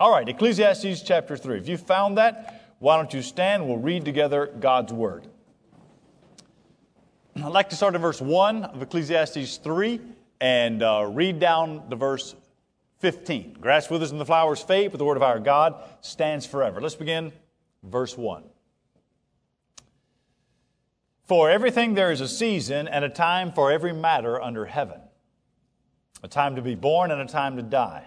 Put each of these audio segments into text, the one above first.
All right, Ecclesiastes chapter 3. If you found that, why don't you stand? We'll read together God's Word. I'd like to start in verse 1 of Ecclesiastes 3 and uh, read down to verse 15. Grass withers and the flowers fade, but the word of our God stands forever. Let's begin verse 1. For everything there is a season and a time for every matter under heaven a time to be born and a time to die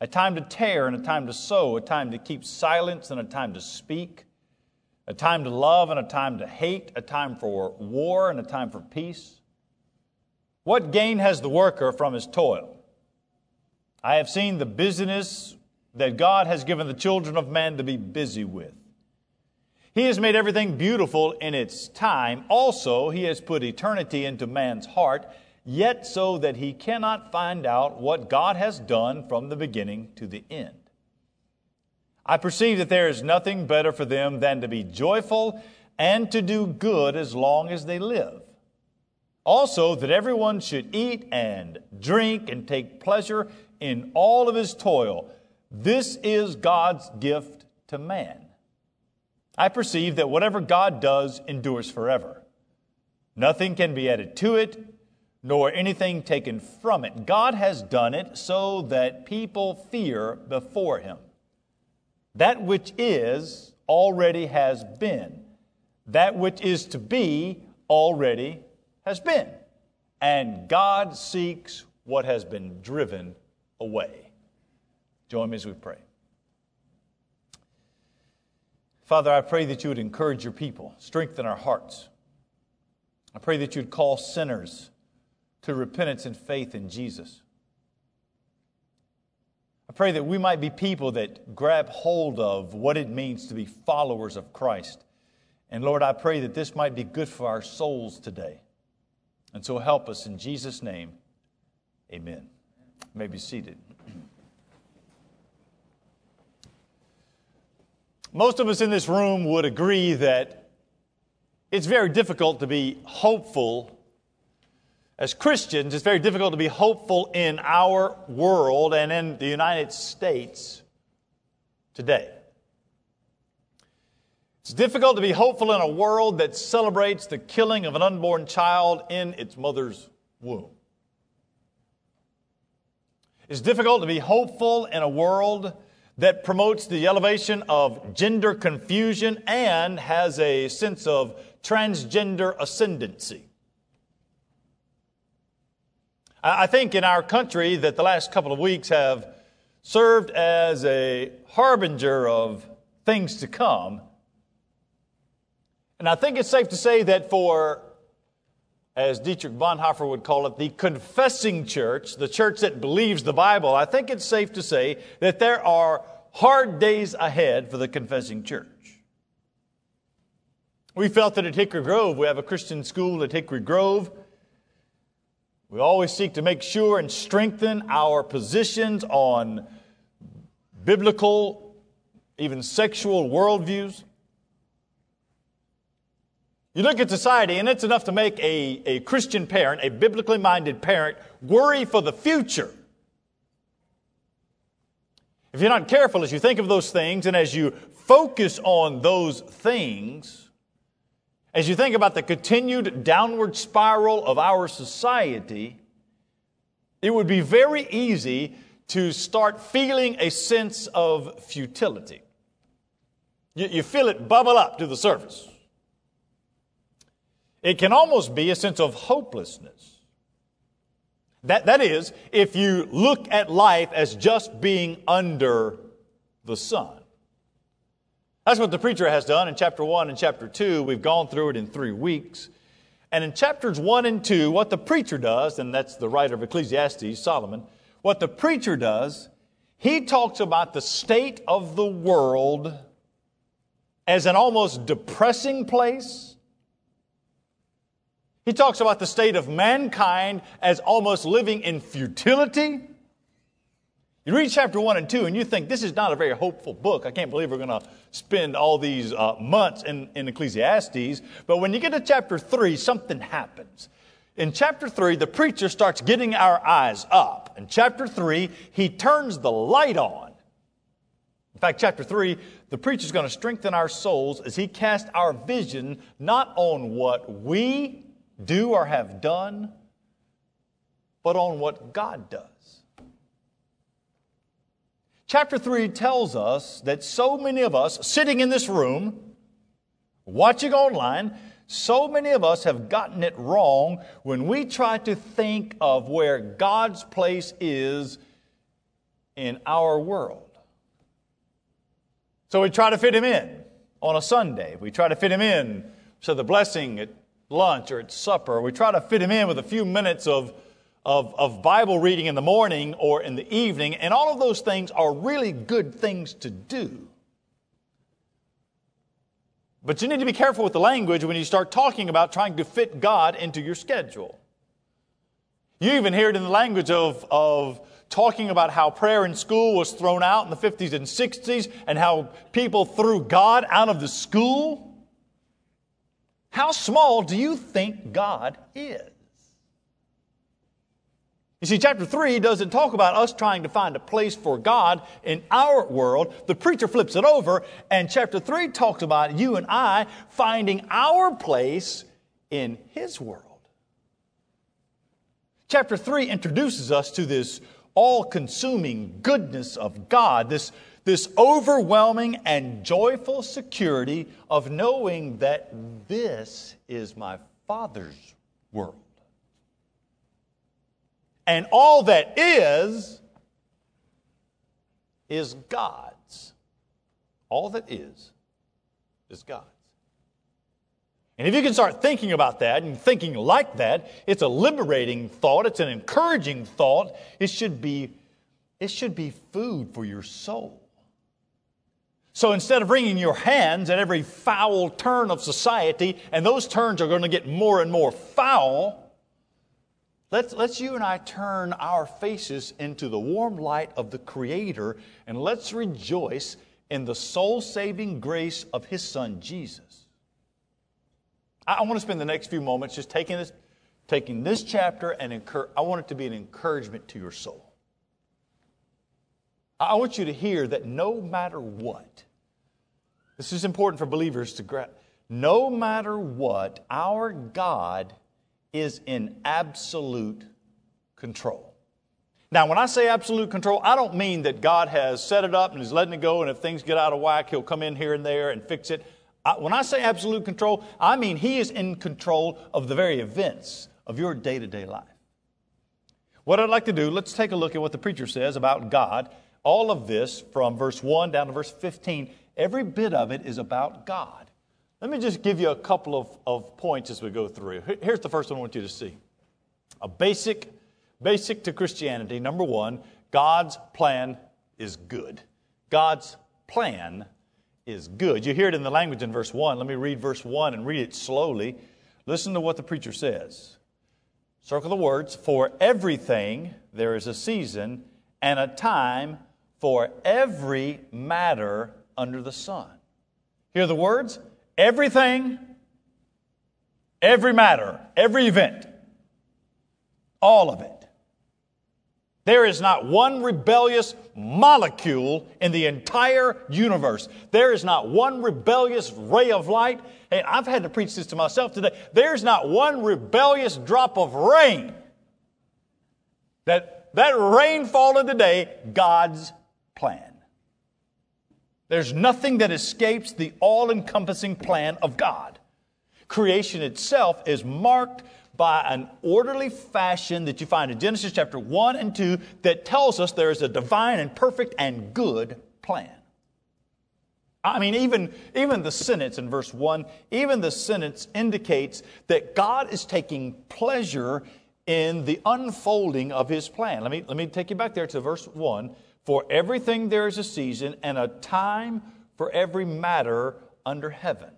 a time to tear and a time to sow, a time to keep silence and a time to speak, a time to love and a time to hate, a time for war and a time for peace. What gain has the worker from his toil? I have seen the busyness that God has given the children of man to be busy with. He has made everything beautiful in its time. Also, He has put eternity into man's heart yet so that he cannot find out what God has done from the beginning to the end. I perceive that there is nothing better for them than to be joyful and to do good as long as they live. Also, that everyone should eat and drink and take pleasure in all of his toil. This is God's gift to man. I perceive that whatever God does endures forever. Nothing can be added to it nor anything taken from it. God has done it so that people fear before him. That which is already has been. That which is to be already has been. And God seeks what has been driven away. Join me as we pray. Father, I pray that you would encourage your people, strengthen our hearts. I pray that you'd call sinners to repentance and faith in Jesus. I pray that we might be people that grab hold of what it means to be followers of Christ. And Lord, I pray that this might be good for our souls today. And so help us in Jesus' name. Amen. You may be seated. Most of us in this room would agree that it's very difficult to be hopeful as Christians, it's very difficult to be hopeful in our world and in the United States today. It's difficult to be hopeful in a world that celebrates the killing of an unborn child in its mother's womb. It's difficult to be hopeful in a world that promotes the elevation of gender confusion and has a sense of transgender ascendancy. I think in our country that the last couple of weeks have served as a harbinger of things to come. And I think it's safe to say that for, as Dietrich Bonhoeffer would call it, the confessing church, the church that believes the Bible, I think it's safe to say that there are hard days ahead for the confessing church. We felt that at Hickory Grove, we have a Christian school at Hickory Grove. We always seek to make sure and strengthen our positions on biblical, even sexual worldviews. You look at society, and it's enough to make a, a Christian parent, a biblically minded parent, worry for the future. If you're not careful as you think of those things and as you focus on those things, as you think about the continued downward spiral of our society, it would be very easy to start feeling a sense of futility. You, you, feel it bubble up to the surface. It can almost be a sense of hopelessness. That, that is, if you look at life as just being under the sun. That's what the preacher has done in chapter 1 and chapter 2. We've gone through it in three weeks. And in chapters 1 and 2, what the preacher does, and that's the writer of Ecclesiastes, Solomon, what the preacher does, he talks about the state of the world as an almost depressing place. He talks about the state of mankind as almost living in futility. You read chapter 1 and 2 and you think this is not a very hopeful book. I can't believe we're going to spend all these uh, months in, in Ecclesiastes. But when you get to chapter 3, something happens. In chapter 3, the preacher starts getting our eyes up. In chapter 3, he turns the light on. In fact, chapter 3, the preacher is going to strengthen our souls as he casts our vision not on what we do or have done, but on what God does. Chapter 3 tells us that so many of us sitting in this room, watching online, so many of us have gotten it wrong when we try to think of where God's place is in our world. So we try to fit him in on a Sunday. We try to fit him in so the blessing at lunch or at supper. We try to fit him in with a few minutes of of, of Bible reading in the morning or in the evening, and all of those things are really good things to do. But you need to be careful with the language when you start talking about trying to fit God into your schedule. You even hear it in the language of, of talking about how prayer in school was thrown out in the 50s and 60s and how people threw God out of the school. How small do you think God is? You see, chapter 3 doesn't talk about us trying to find a place for God in our world. The preacher flips it over, and chapter 3 talks about you and I finding our place in His world. Chapter 3 introduces us to this all consuming goodness of God, this, this overwhelming and joyful security of knowing that this is my Father's world and all that is, is God's. All that is, is God's. And if you can start thinking about that and thinking like that, it's a liberating thought, it's an encouraging thought. It should be, it should be food for your soul. So instead of wringing your hands at every foul turn of society, and those turns are going to get more and more foul, Let's, let's you and I turn our faces into the warm light of the Creator and let's rejoice in the soul saving grace of His Son, Jesus. I, I want to spend the next few moments just taking this, taking this chapter and incur, I want it to be an encouragement to your soul. I want you to hear that no matter what, this is important for believers to grasp, no matter what, our God is in absolute control. Now, when I say absolute control, I don't mean that God has set it up and is letting it go, and if things get out of whack, He'll come in here and there and fix it. I, when I say absolute control, I mean He is in control of the very events of your day to day life. What I'd like to do, let's take a look at what the preacher says about God. All of this from verse 1 down to verse 15, every bit of it is about God. Let me just give you a couple of, of points as we go through. Here's the first one I want you to see. A basic, basic to Christianity. Number one, God's plan is good. God's plan is good. You hear it in the language in verse 1. Let me read verse 1 and read it slowly. Listen to what the preacher says. Circle the words. For everything there is a season and a time for every matter under the sun. Hear the words? Everything, every matter, every event, all of it. There is not one rebellious molecule in the entire universe. There is not one rebellious ray of light. Hey, I've had to preach this to myself today. There's not one rebellious drop of rain. That, that rain falling today, God's plan. There's nothing that escapes the all encompassing plan of God. Creation itself is marked by an orderly fashion that you find in Genesis chapter 1 and 2 that tells us there is a divine and perfect and good plan. I mean, even, even the sentence in verse 1, even the sentence indicates that God is taking pleasure in the unfolding of his plan. Let me, let me take you back there to verse 1. For everything there is a season and a time for every matter under heaven.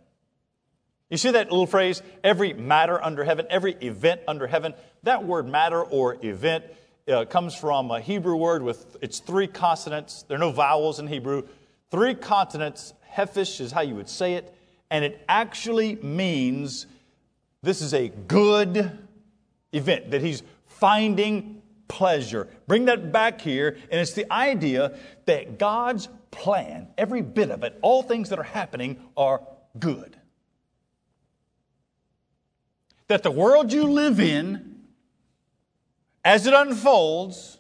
You see that little phrase, every matter under heaven, every event under heaven? That word matter or event uh, comes from a Hebrew word with its three consonants. There are no vowels in Hebrew. Three consonants, hefish is how you would say it, and it actually means this is a good event, that he's finding pleasure. Bring that back here, and it's the idea that God's plan, every bit of it, all things that are happening are good. That the world you live in, as it unfolds,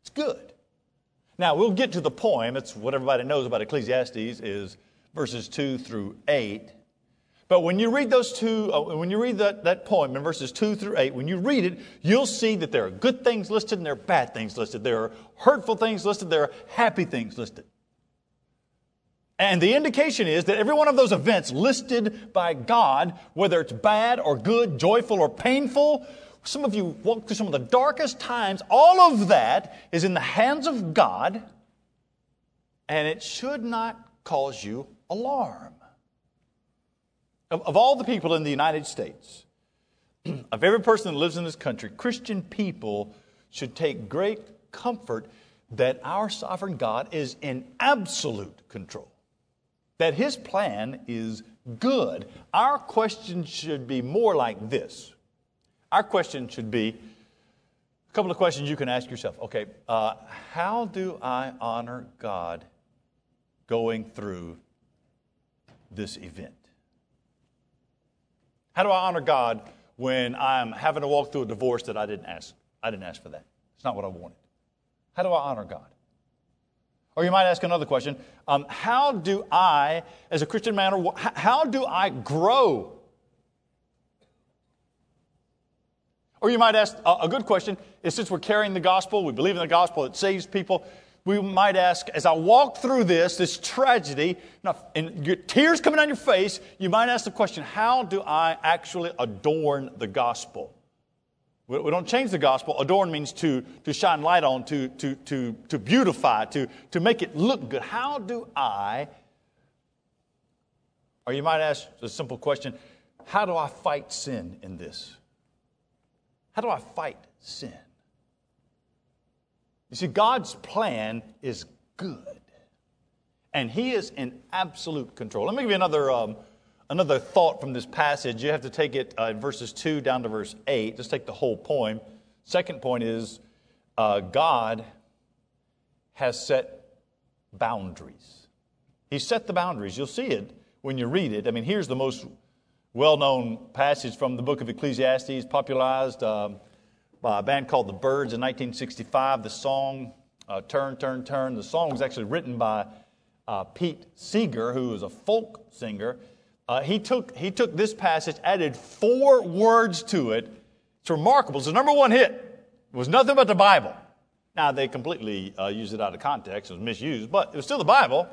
it's good. Now, we'll get to the poem. It's what everybody knows about Ecclesiastes is verses 2 through 8. But when you read those two, uh, when you read that, that poem in verses 2 through 8, when you read it, you'll see that there are good things listed and there are bad things listed. There are hurtful things listed, there are happy things listed. And the indication is that every one of those events listed by God, whether it's bad or good, joyful or painful, some of you walk through some of the darkest times, all of that is in the hands of God, and it should not cause you alarm. Of, of all the people in the United States, of every person that lives in this country, Christian people should take great comfort that our sovereign God is in absolute control that his plan is good. Our question should be more like this. Our question should be a couple of questions you can ask yourself. Okay, uh, how do I honor God going through this event? How do I honor God when I'm having to walk through a divorce that I didn't ask? I didn't ask for that. It's not what I wanted. How do I honor God? Or you might ask another question um, How do I, as a Christian man, how do I grow? Or you might ask a good question is since we're carrying the gospel, we believe in the gospel, it saves people. We might ask, as I walk through this, this tragedy, and your tears coming down your face, you might ask the question, how do I actually adorn the gospel? We, don't change the gospel. Adorn means to, to shine light on, to, to, to, to beautify, to, to make it look good. How do I, or you might ask a simple question, how do I fight sin in this? How do I fight sin? You see, God's plan is good, and He is in absolute control. Let me give you another um, another thought from this passage. You have to take it uh, verses 2 down to verse 8. Just take the whole poem. Second point is uh, God has set boundaries. He set the boundaries. You'll see it when you read it. I mean, here's the most well known passage from the book of Ecclesiastes, popularized um, by a band called the Byrds in 1965. The song, uh, Turn, Turn, Turn, the song was actually written by uh, Pete Seeger, who was a folk singer. Uh, he, took, he took this passage, added four words to it. It's remarkable. It's the number one hit. It was nothing but the Bible. Now, they completely uh, used it out of context. It was misused, but it was still the Bible.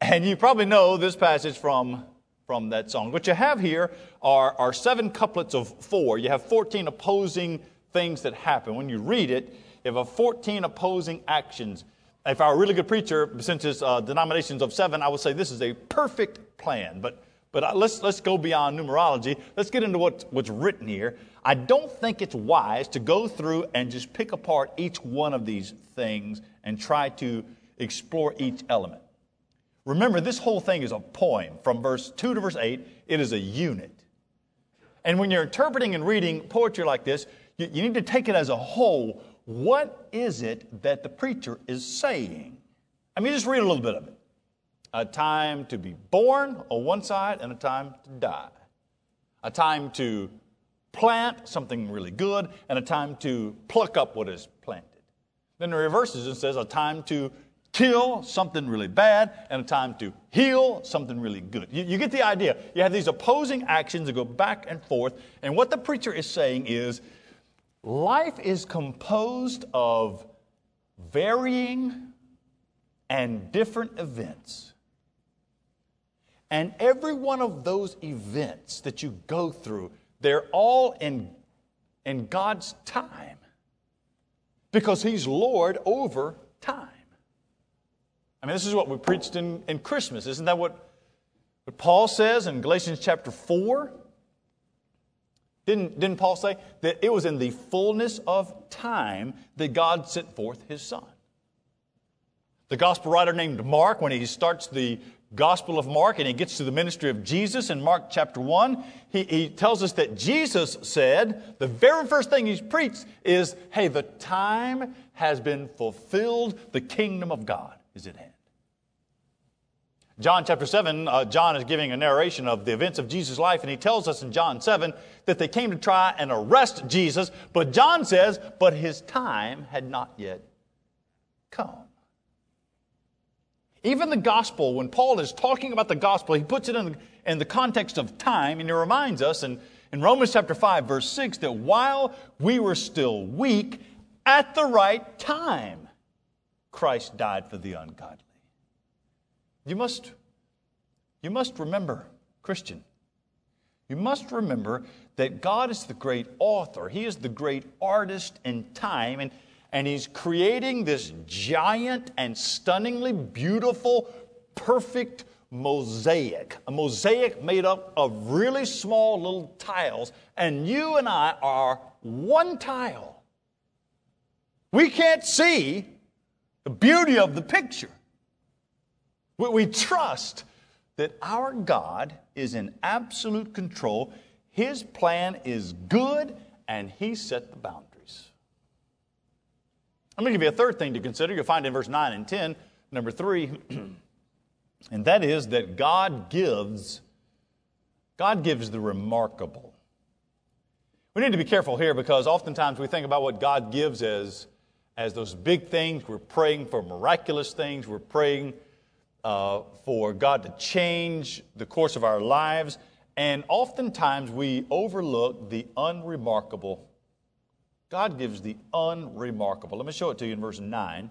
And you probably know this passage from, from that song. What you have here are, are seven couplets of four. You have 14 opposing things that happen. When you read it, you have 14 opposing actions. If I were a really good preacher, since it's uh, denominations of seven, I would say this is a perfect plan. But, but uh, let's, let's go beyond numerology. Let's get into what, what's written here. I don't think it's wise to go through and just pick apart each one of these things and try to explore each element. Remember, this whole thing is a poem from verse 2 to verse 8. It is a unit. And when you're interpreting and reading poetry like this, you, you need to take it as a whole. What is it that the preacher is saying? I mean, just read a little bit of it a time to be born on one side and a time to die, a time to plant something really good and a time to pluck up what is planted. Then it reverses and says a time to kill something really bad and a time to heal something really good. You, you, get the idea. You have these opposing actions that go back and forth. And what the preacher is saying is life is composed of varying and different events. And every one of those events that you go through, they're all in, in God's time because He's Lord over time. I mean, this is what we preached in, in Christmas. Isn't that what But Paul says in Galatians chapter 4, didn't, didn't Paul say that it was in the fullness of time that God sent forth his son? The gospel writer named Mark, when he starts the Gospel of Mark and he gets to the ministry of Jesus in Mark chapter 1, he, he tells us that Jesus said, the very first thing he's preached is, hey, the time has been fulfilled, the kingdom of God is at hand. John chapter 7, uh, John is giving a narration of the events of Jesus' life, and he tells us in John 7 that they came to try and arrest Jesus, but John says, but his time had not yet come. Even the gospel, when Paul is talking about the gospel, he puts it in the, in the context of time, and he reminds us in, in Romans chapter 5, verse 6, that while we were still weak, at the right time, Christ died for the ungodly. You must, you must remember, Christian, you must remember that God is the great author. He is the great artist in time. And and he's creating this giant and stunningly beautiful, perfect mosaic. A mosaic made up of really small little tiles, and you and I are one tile. We can't see the beauty of the picture. We trust that our God is in absolute control. His plan is good, and He set the boundaries. I'm going to give you a third thing to consider. You'll find in verse 9 and 10, number 3, and that is that God gives God gives the remarkable. We need to be careful here because oftentimes we think about what God gives as, as those big things. We're praying for miraculous things. We're praying uh, for God to change the course of our lives. And oftentimes we overlook the unremarkable God gives the unremarkable. Let me show it to you in verse 9.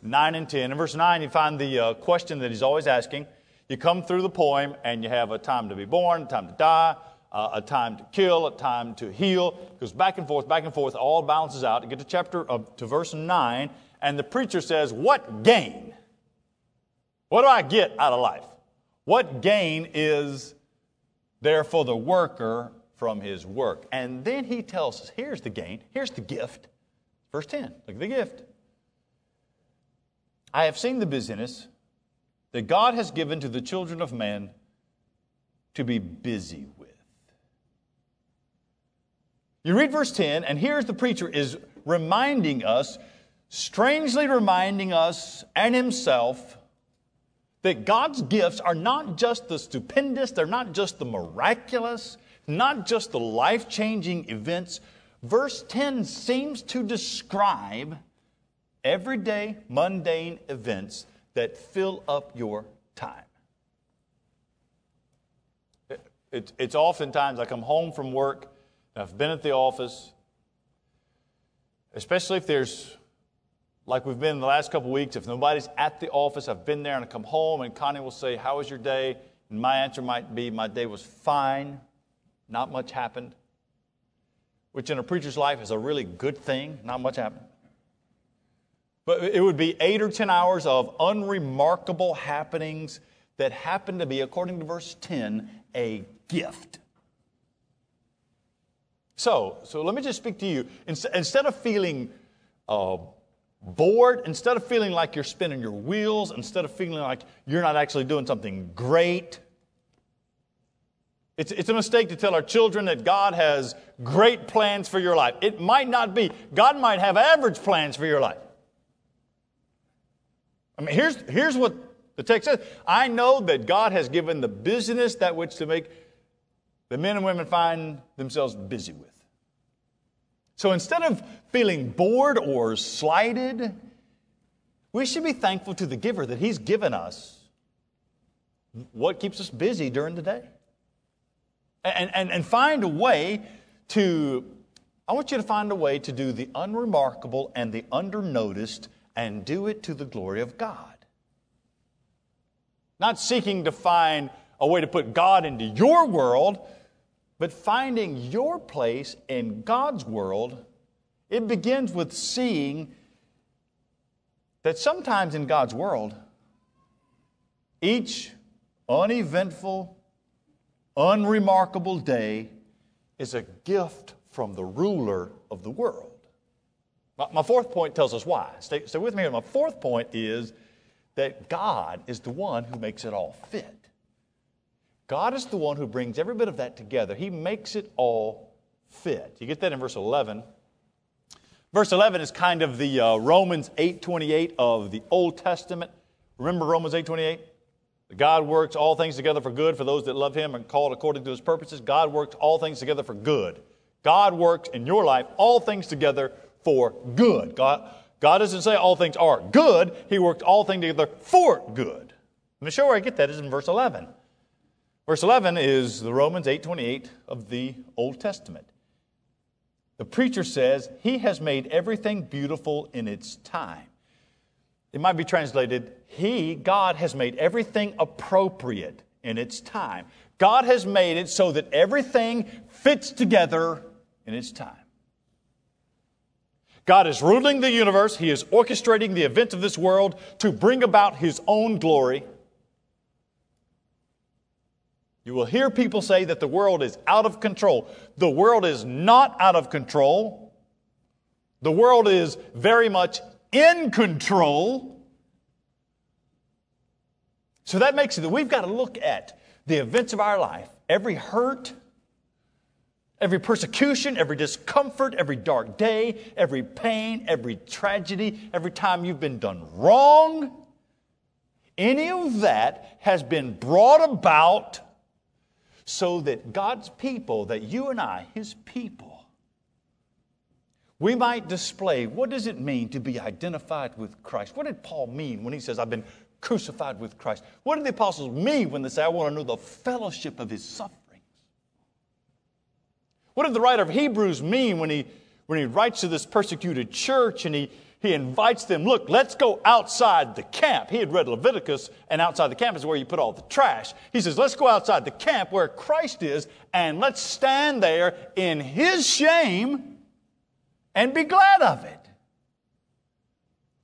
9 and 10. In verse 9, you find the uh, question that he's always asking. You come through the poem and you have a time to be born, a time to die, uh, a time to kill, a time to heal. It goes back and forth, back and forth, all balances out. You get to chapter, uh, to verse 9, and the preacher says, What gain? What do I get out of life? What gain is there for the worker from his work. And then he tells us here's the gain, here's the gift. Verse 10, look at the gift. I have seen the busyness that God has given to the children of men to be busy with. You read verse 10, and here's the preacher is reminding us, strangely reminding us and himself, that God's gifts are not just the stupendous, they're not just the miraculous, not just the life changing events. Verse 10 seems to describe everyday, mundane events that fill up your time. It, it, it's oftentimes I come home from work, I've been at the office, especially if there's, like we've been the last couple weeks, if nobody's at the office, I've been there and I come home and Connie will say, How was your day? And my answer might be, My day was fine. Not much happened, which in a preacher's life is a really good thing. Not much happened. But it would be eight or 10 hours of unremarkable happenings that happen to be, according to verse 10, a gift. So, so let me just speak to you. Instead of feeling uh, bored, instead of feeling like you're spinning your wheels, instead of feeling like you're not actually doing something great, it's, it's a mistake to tell our children that God has great plans for your life. It might not be. God might have average plans for your life. I mean, here's, here's what the text says I know that God has given the business that which to make the men and women find themselves busy with. So instead of feeling bored or slighted, we should be thankful to the giver that He's given us what keeps us busy during the day and, and, and find a way to, I want you to find a way to do the unremarkable and the undernoticed and do it to the glory of God. Not seeking to find a way to put God into your world, but finding your place in God's world. It begins with seeing that sometimes in God's world, each uneventful, unremarkable day is a gift from the ruler of the world. My, fourth point tells us why. Stay, stay with me here. My fourth point is that God is the one who makes it all fit. God is the one who brings every bit of that together. He makes it all fit. You get that in verse 11. Verse 11 is kind of the uh, Romans 8:28 of the Old Testament. Remember Romans 8:28? God works all things together for good for those that love him and called according to his purposes. God works all things together for good. God works in your life all things together for good. God, God doesn't say all things are good, he works all things together for good. Me show where I get that is in verse 11. Verse 11 is the Romans 8:28 of the Old Testament. The preacher says, He has made everything beautiful in its time. It might be translated, He, God, has made everything appropriate in its time. God has made it so that everything fits together in its time. God is ruling the universe. He is orchestrating the events of this world to bring about His own glory. You will hear people say that the world is out of control. The world is not out of control. The world is very much in control. So that makes it that we've got to look at the events of our life, every hurt, every persecution, every discomfort, every dark day, every pain, every tragedy, every time you've been done wrong. Any of that has been brought about so that God's people, that you and I, His people, we might display what does it mean to be identified with Christ? What did Paul mean when he says, I've been crucified with Christ? What did the apostles mean when they say, I want to know the fellowship of his sufferings? What did the writer of Hebrews mean when he, when he writes to this persecuted church and he, he invites them, look, let's go outside the camp. He had read Leviticus, and outside the camp is where you put all the trash. He says, let's go outside the camp where Christ is, and let's stand there in his shame and be glad of it.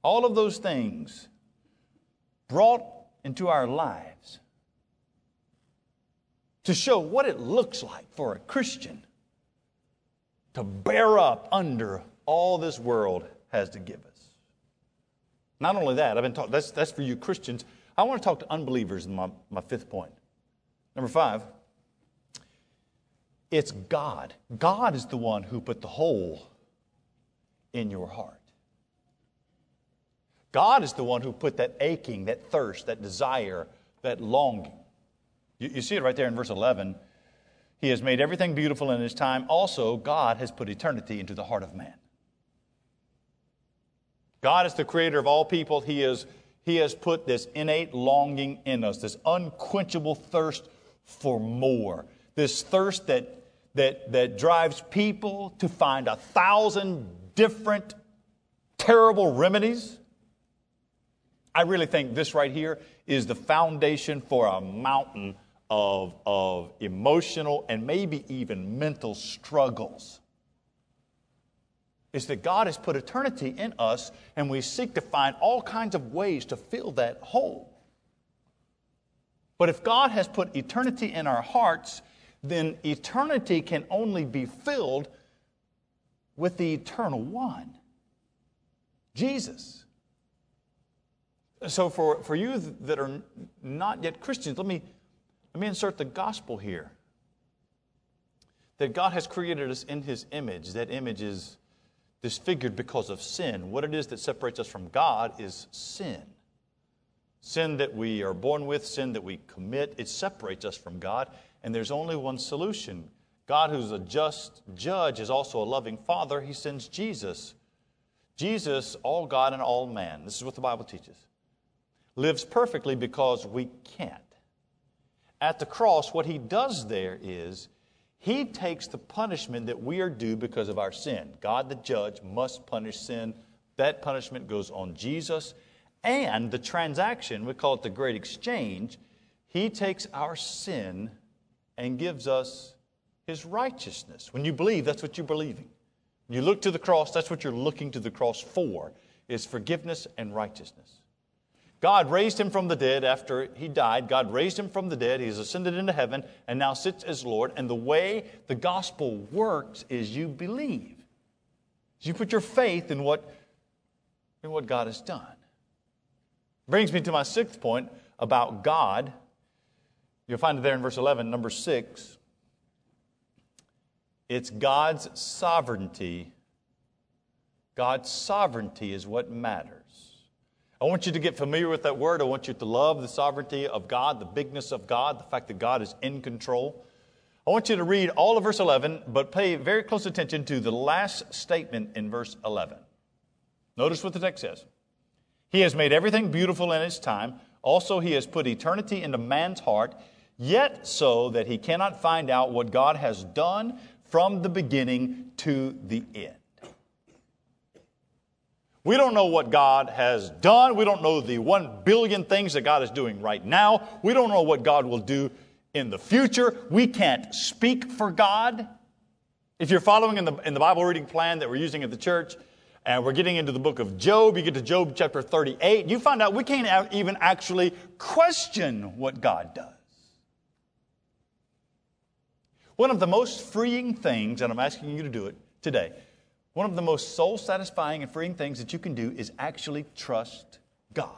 All of those things brought into our lives to show what it looks like for a Christian to bear up under all this world has to give us. Not only that, I've been talking, that's, that's for you Christians. I want to talk to unbelievers in my, my fifth point. Number five, it's God. God is the one who put the hole in your heart. God is the one who put that aching, that thirst, that desire, that longing. You, you see it right there in verse 11. He has made everything beautiful in his time. Also, God has put eternity into the heart of man. God is the creator of all people. He, is, he has put this innate longing in us, this unquenchable thirst for more, this thirst that, that, that drives people to find a thousand different terrible remedies. I really think this right here is the foundation for a mountain of, of emotional and maybe even mental struggles is that God has put eternity in us and we seek to find all kinds of ways to fill that hole. But if God has put eternity in our hearts, then eternity can only be filled with the eternal one Jesus. So, for, for you that are not yet Christians, let me, let me insert the gospel here. That God has created us in His image. That image is disfigured because of sin. What it is that separates us from God is sin. Sin that we are born with, sin that we commit, it separates us from God. And there's only one solution. God, who's a just judge, is also a loving Father. He sends Jesus. Jesus, all God and all man, this is what the Bible teaches, lives perfectly because we can't. At the cross, what he does there is he takes the punishment that we are due because of our sin. God, the judge, must punish sin. That punishment goes on Jesus. And the transaction, we call it the great exchange, He takes our sin and gives us His righteousness. When you believe, that's what you're believing. When you look to the cross, that's what you're looking to the cross for, is forgiveness and righteousness. God raised him from the dead after he died. God raised him from the dead. He has ascended into heaven and now sits as Lord. And the way the gospel works is you believe. You put your faith in what, in what God has done. Brings me to my sixth point about God. You'll find it there in verse 11, number six. It's God's sovereignty. God's sovereignty is what matters. I want you to get familiar with that word. I want you to love the sovereignty of God, the bigness of God, the fact that God is in control. I want you to read all of verse 11, but pay very close attention to the last statement in verse 11. Notice what the text says He has made everything beautiful in its time. Also, He has put eternity into man's heart, yet so that he cannot find out what God has done from the beginning to the end. We don't know what God has done. We don't know the one billion things that God is doing right now. We don't know what God will do in the future. We can't speak for God. If you're following in the, in the Bible reading plan that we're using at the church, and we're getting into the book of Job, you get to Job chapter 38, you find out we can't even actually question what God does. One of the most freeing things, and I'm asking you to do it today, one of the most soul satisfying and freeing things that you can do is actually trust God.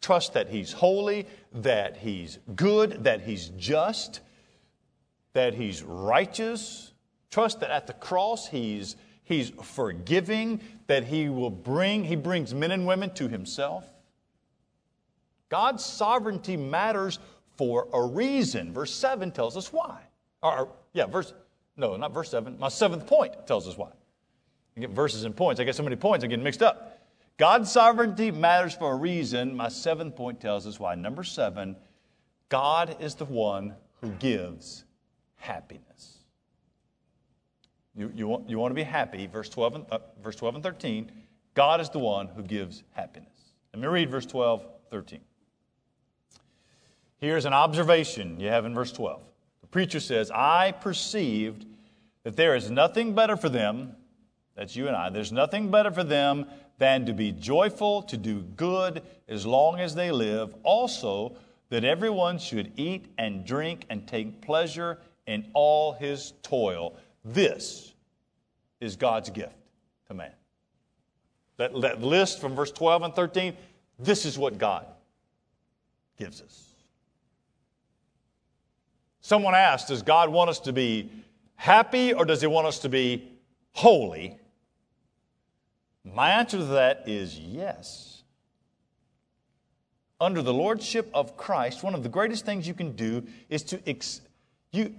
Trust that He's holy, that He's good, that He's just, that He's righteous. Trust that at the cross He's, he's forgiving, that He will bring, He brings men and women to Himself. God's sovereignty matters for a reason. Verse 7 tells us why. Or, yeah, verse no, not verse 7. My seventh point tells us why. I get verses and points. I get so many points, I get mixed up. God's sovereignty matters for a reason. My seventh point tells us why. Number seven, God is the one who gives happiness. You, you, want, you want to be happy, verse 12, and, uh, verse 12 and 13. God is the one who gives happiness. Let me read verse 12, 13. Here's an observation you have in verse 12 preacher says, I perceived that there is nothing better for them, that's you and I, there's nothing better for them than to be joyful, to do good as long as they live. Also, that everyone should eat and drink and take pleasure in all his toil. This is God's gift to man. That, that list from verse 12 and 13, this is what God gives us. Someone asked, Does God want us to be happy or does He want us to be holy? My answer to that is yes. Under the lordship of Christ, one of the greatest things you can do is to ex- you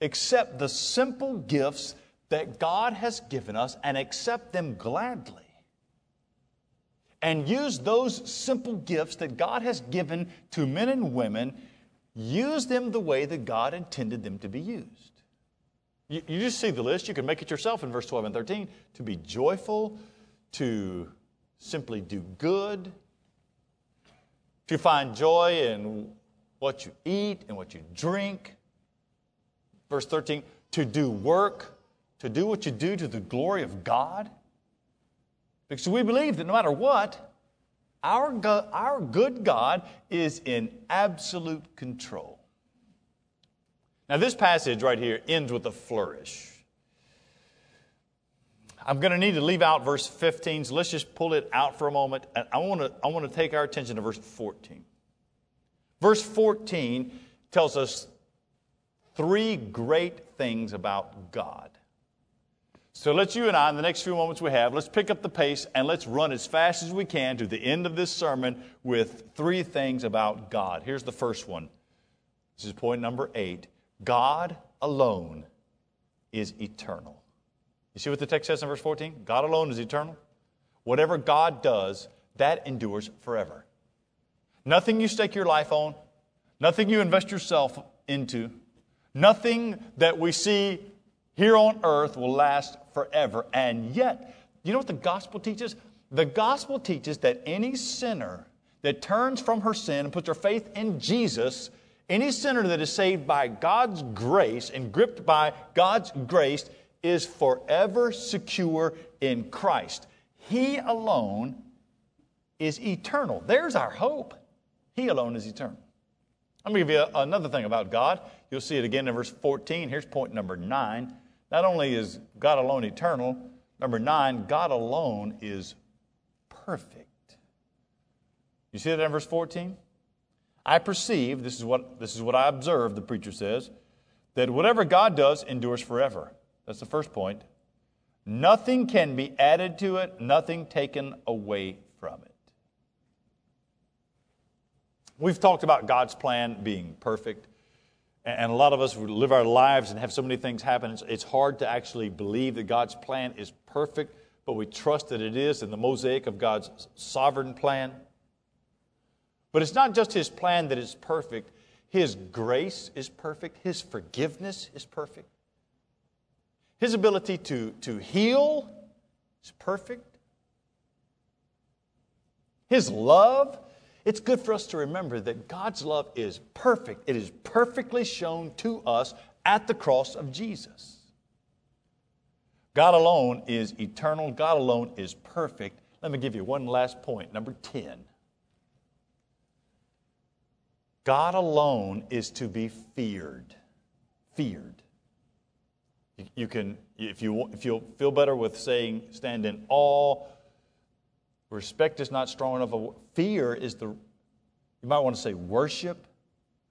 accept the simple gifts that God has given us and accept them gladly. And use those simple gifts that God has given to men and women use them the way that God intended them to be used. You, you, just see the list. You can make it yourself in verse 12 and 13 to be joyful, to simply do good, to find joy in what you eat and what you drink. Verse 13, to do work, to do what you do to the glory of God. Because we believe that no matter what, our, God, our good God is in absolute control. Now, this passage right here ends with a flourish. I'm going to need to leave out verse 15, so let's just pull it out for a moment. And I want to, I want to take our attention to verse 14. Verse 14 tells us three great things about God. So let's you and I, in the next few moments we have, let's pick up the pace and let's run as fast as we can to the end of this sermon with three things about God. Here's the first one. This is point number eight God alone is eternal. You see what the text says in verse 14? God alone is eternal. Whatever God does, that endures forever. Nothing you stake your life on, nothing you invest yourself into, nothing that we see here on earth will last forever. And yet, you know what the gospel teaches? The gospel teaches that any sinner that turns from her sin and puts her faith in Jesus, any sinner that is saved by God's grace and gripped by God's grace is forever secure in Christ. He alone is eternal. There's our hope. He alone is eternal. I'm going to give you another thing about God. You'll see it again in verse 14. Here's point number nine. Not only is God alone eternal, number nine, God alone is perfect. You see that in verse 14? I perceive, this is what, this is what I observe, the preacher says, that whatever God does endures forever. That's the first point. Nothing can be added to it, nothing taken away from it. We've talked about God's plan being perfect. And a lot of us live our lives and have so many things happen. It's hard to actually believe that God's plan is perfect, but we trust that it is in the mosaic of God's sovereign plan. But it's not just His plan that is perfect, His grace is perfect, His forgiveness is perfect, His ability to, to heal is perfect, His love. It's good for us to remember that God's love is perfect. It is perfectly shown to us at the cross of Jesus. God alone is eternal. God alone is perfect. Let me give you one last point, number 10. God alone is to be feared. Feared. You, you can, if you, if you feel better with saying stand in awe, respect is not strong enough. Fear is the, you might want to say worship.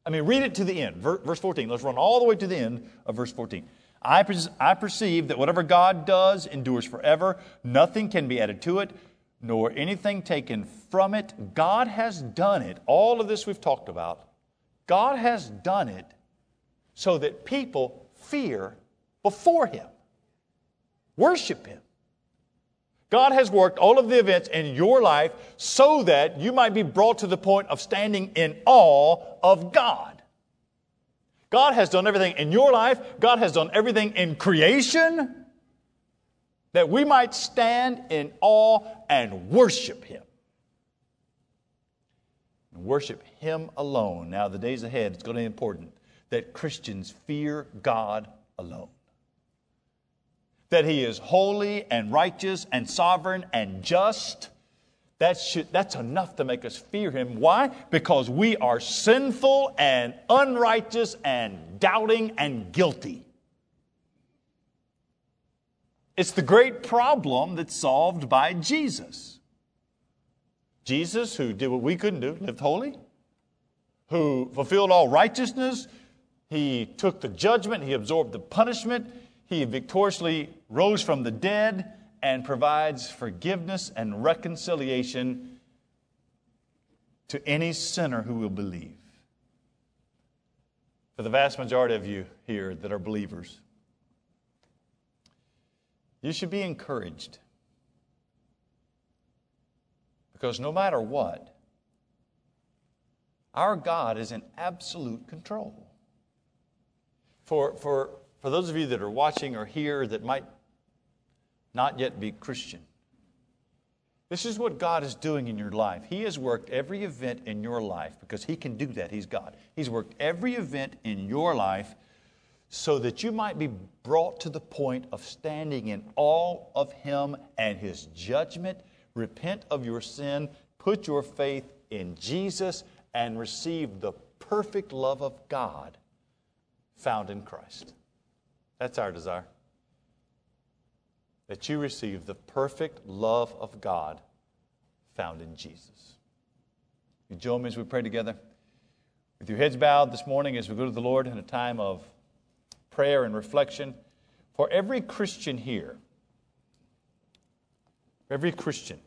I mean, read it to the end. Verse 14. Let's run all the way to the end of verse 14. I, I perceive that whatever God does endures forever. Nothing can be added to it, nor anything taken from it. God has done it. All of this we've talked about God has done it so that people fear before Him, worship Him. God has worked all of the events in your life so that you might be brought to the point of standing in awe of God. God has done everything in your life, God has done everything in creation that we might stand in awe and worship Him and worship Him alone. Now, the days ahead, it's going to be important that Christians fear God alone. That He is holy and righteous and sovereign and just. That should, that's enough to make us fear Him. Why? Because we are sinful and unrighteous and doubting and guilty. It's the great problem that's solved by Jesus. Jesus, who did what we couldn't do, lived holy, who fulfilled all righteousness, he took the judgment, he absorbed the punishment, he victoriously rose from the dead and provides forgiveness and reconciliation to any sinner who will believe. For the vast majority of you here that are believers, you should be encouraged because no matter what, our God is in absolute control. For, for, for those of you that are watching or here that might not yet be Christian, this is what God is doing in your life. He has worked every event in your life because He can do that. He's God. He's worked every event in your life so that you might be brought to the point of standing in awe of Him and His judgment repent of your sin, put your faith in Jesus, and receive the perfect love of God found in Christ. That's our desire. That you receive the perfect love of God found in Jesus. You join me as we pray together. With your heads bowed this morning as we go to the Lord in a time of prayer and reflection, for every Christian here, every Christian,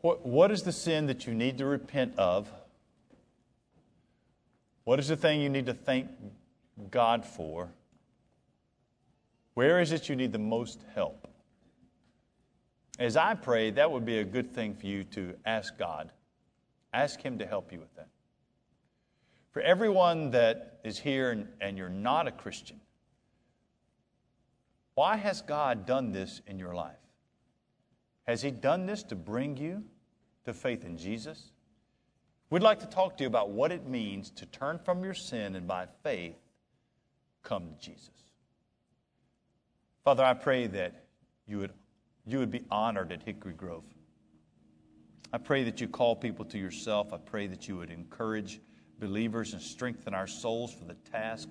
what, what is the sin that you need to repent of? What is the thing you need to thank God for? Where is it you need the most help? As I pray, that would be a good thing for you to ask God. Ask Him to help you with that. For everyone that is here and, and you're not a Christian, why has God done this in your life? Has He done this to bring you to faith in Jesus? We'd like to talk to you about what it means to turn from your sin and by faith come to Jesus. Father, I pray that you would, you would be honored at Hickory Grove. I pray that you call people to yourself. I pray that you would encourage believers and strengthen our souls for the task.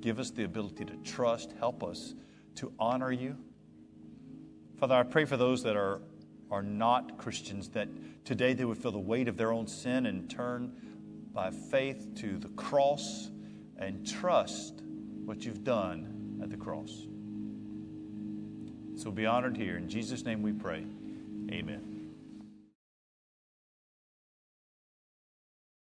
Give us the ability to trust. Help us to honor you. Father, I pray for those that are, are not Christians that today they would feel the weight of their own sin and turn by faith to the cross and trust what you've done at the cross. So be honored here. In Jesus' name we pray. Amen.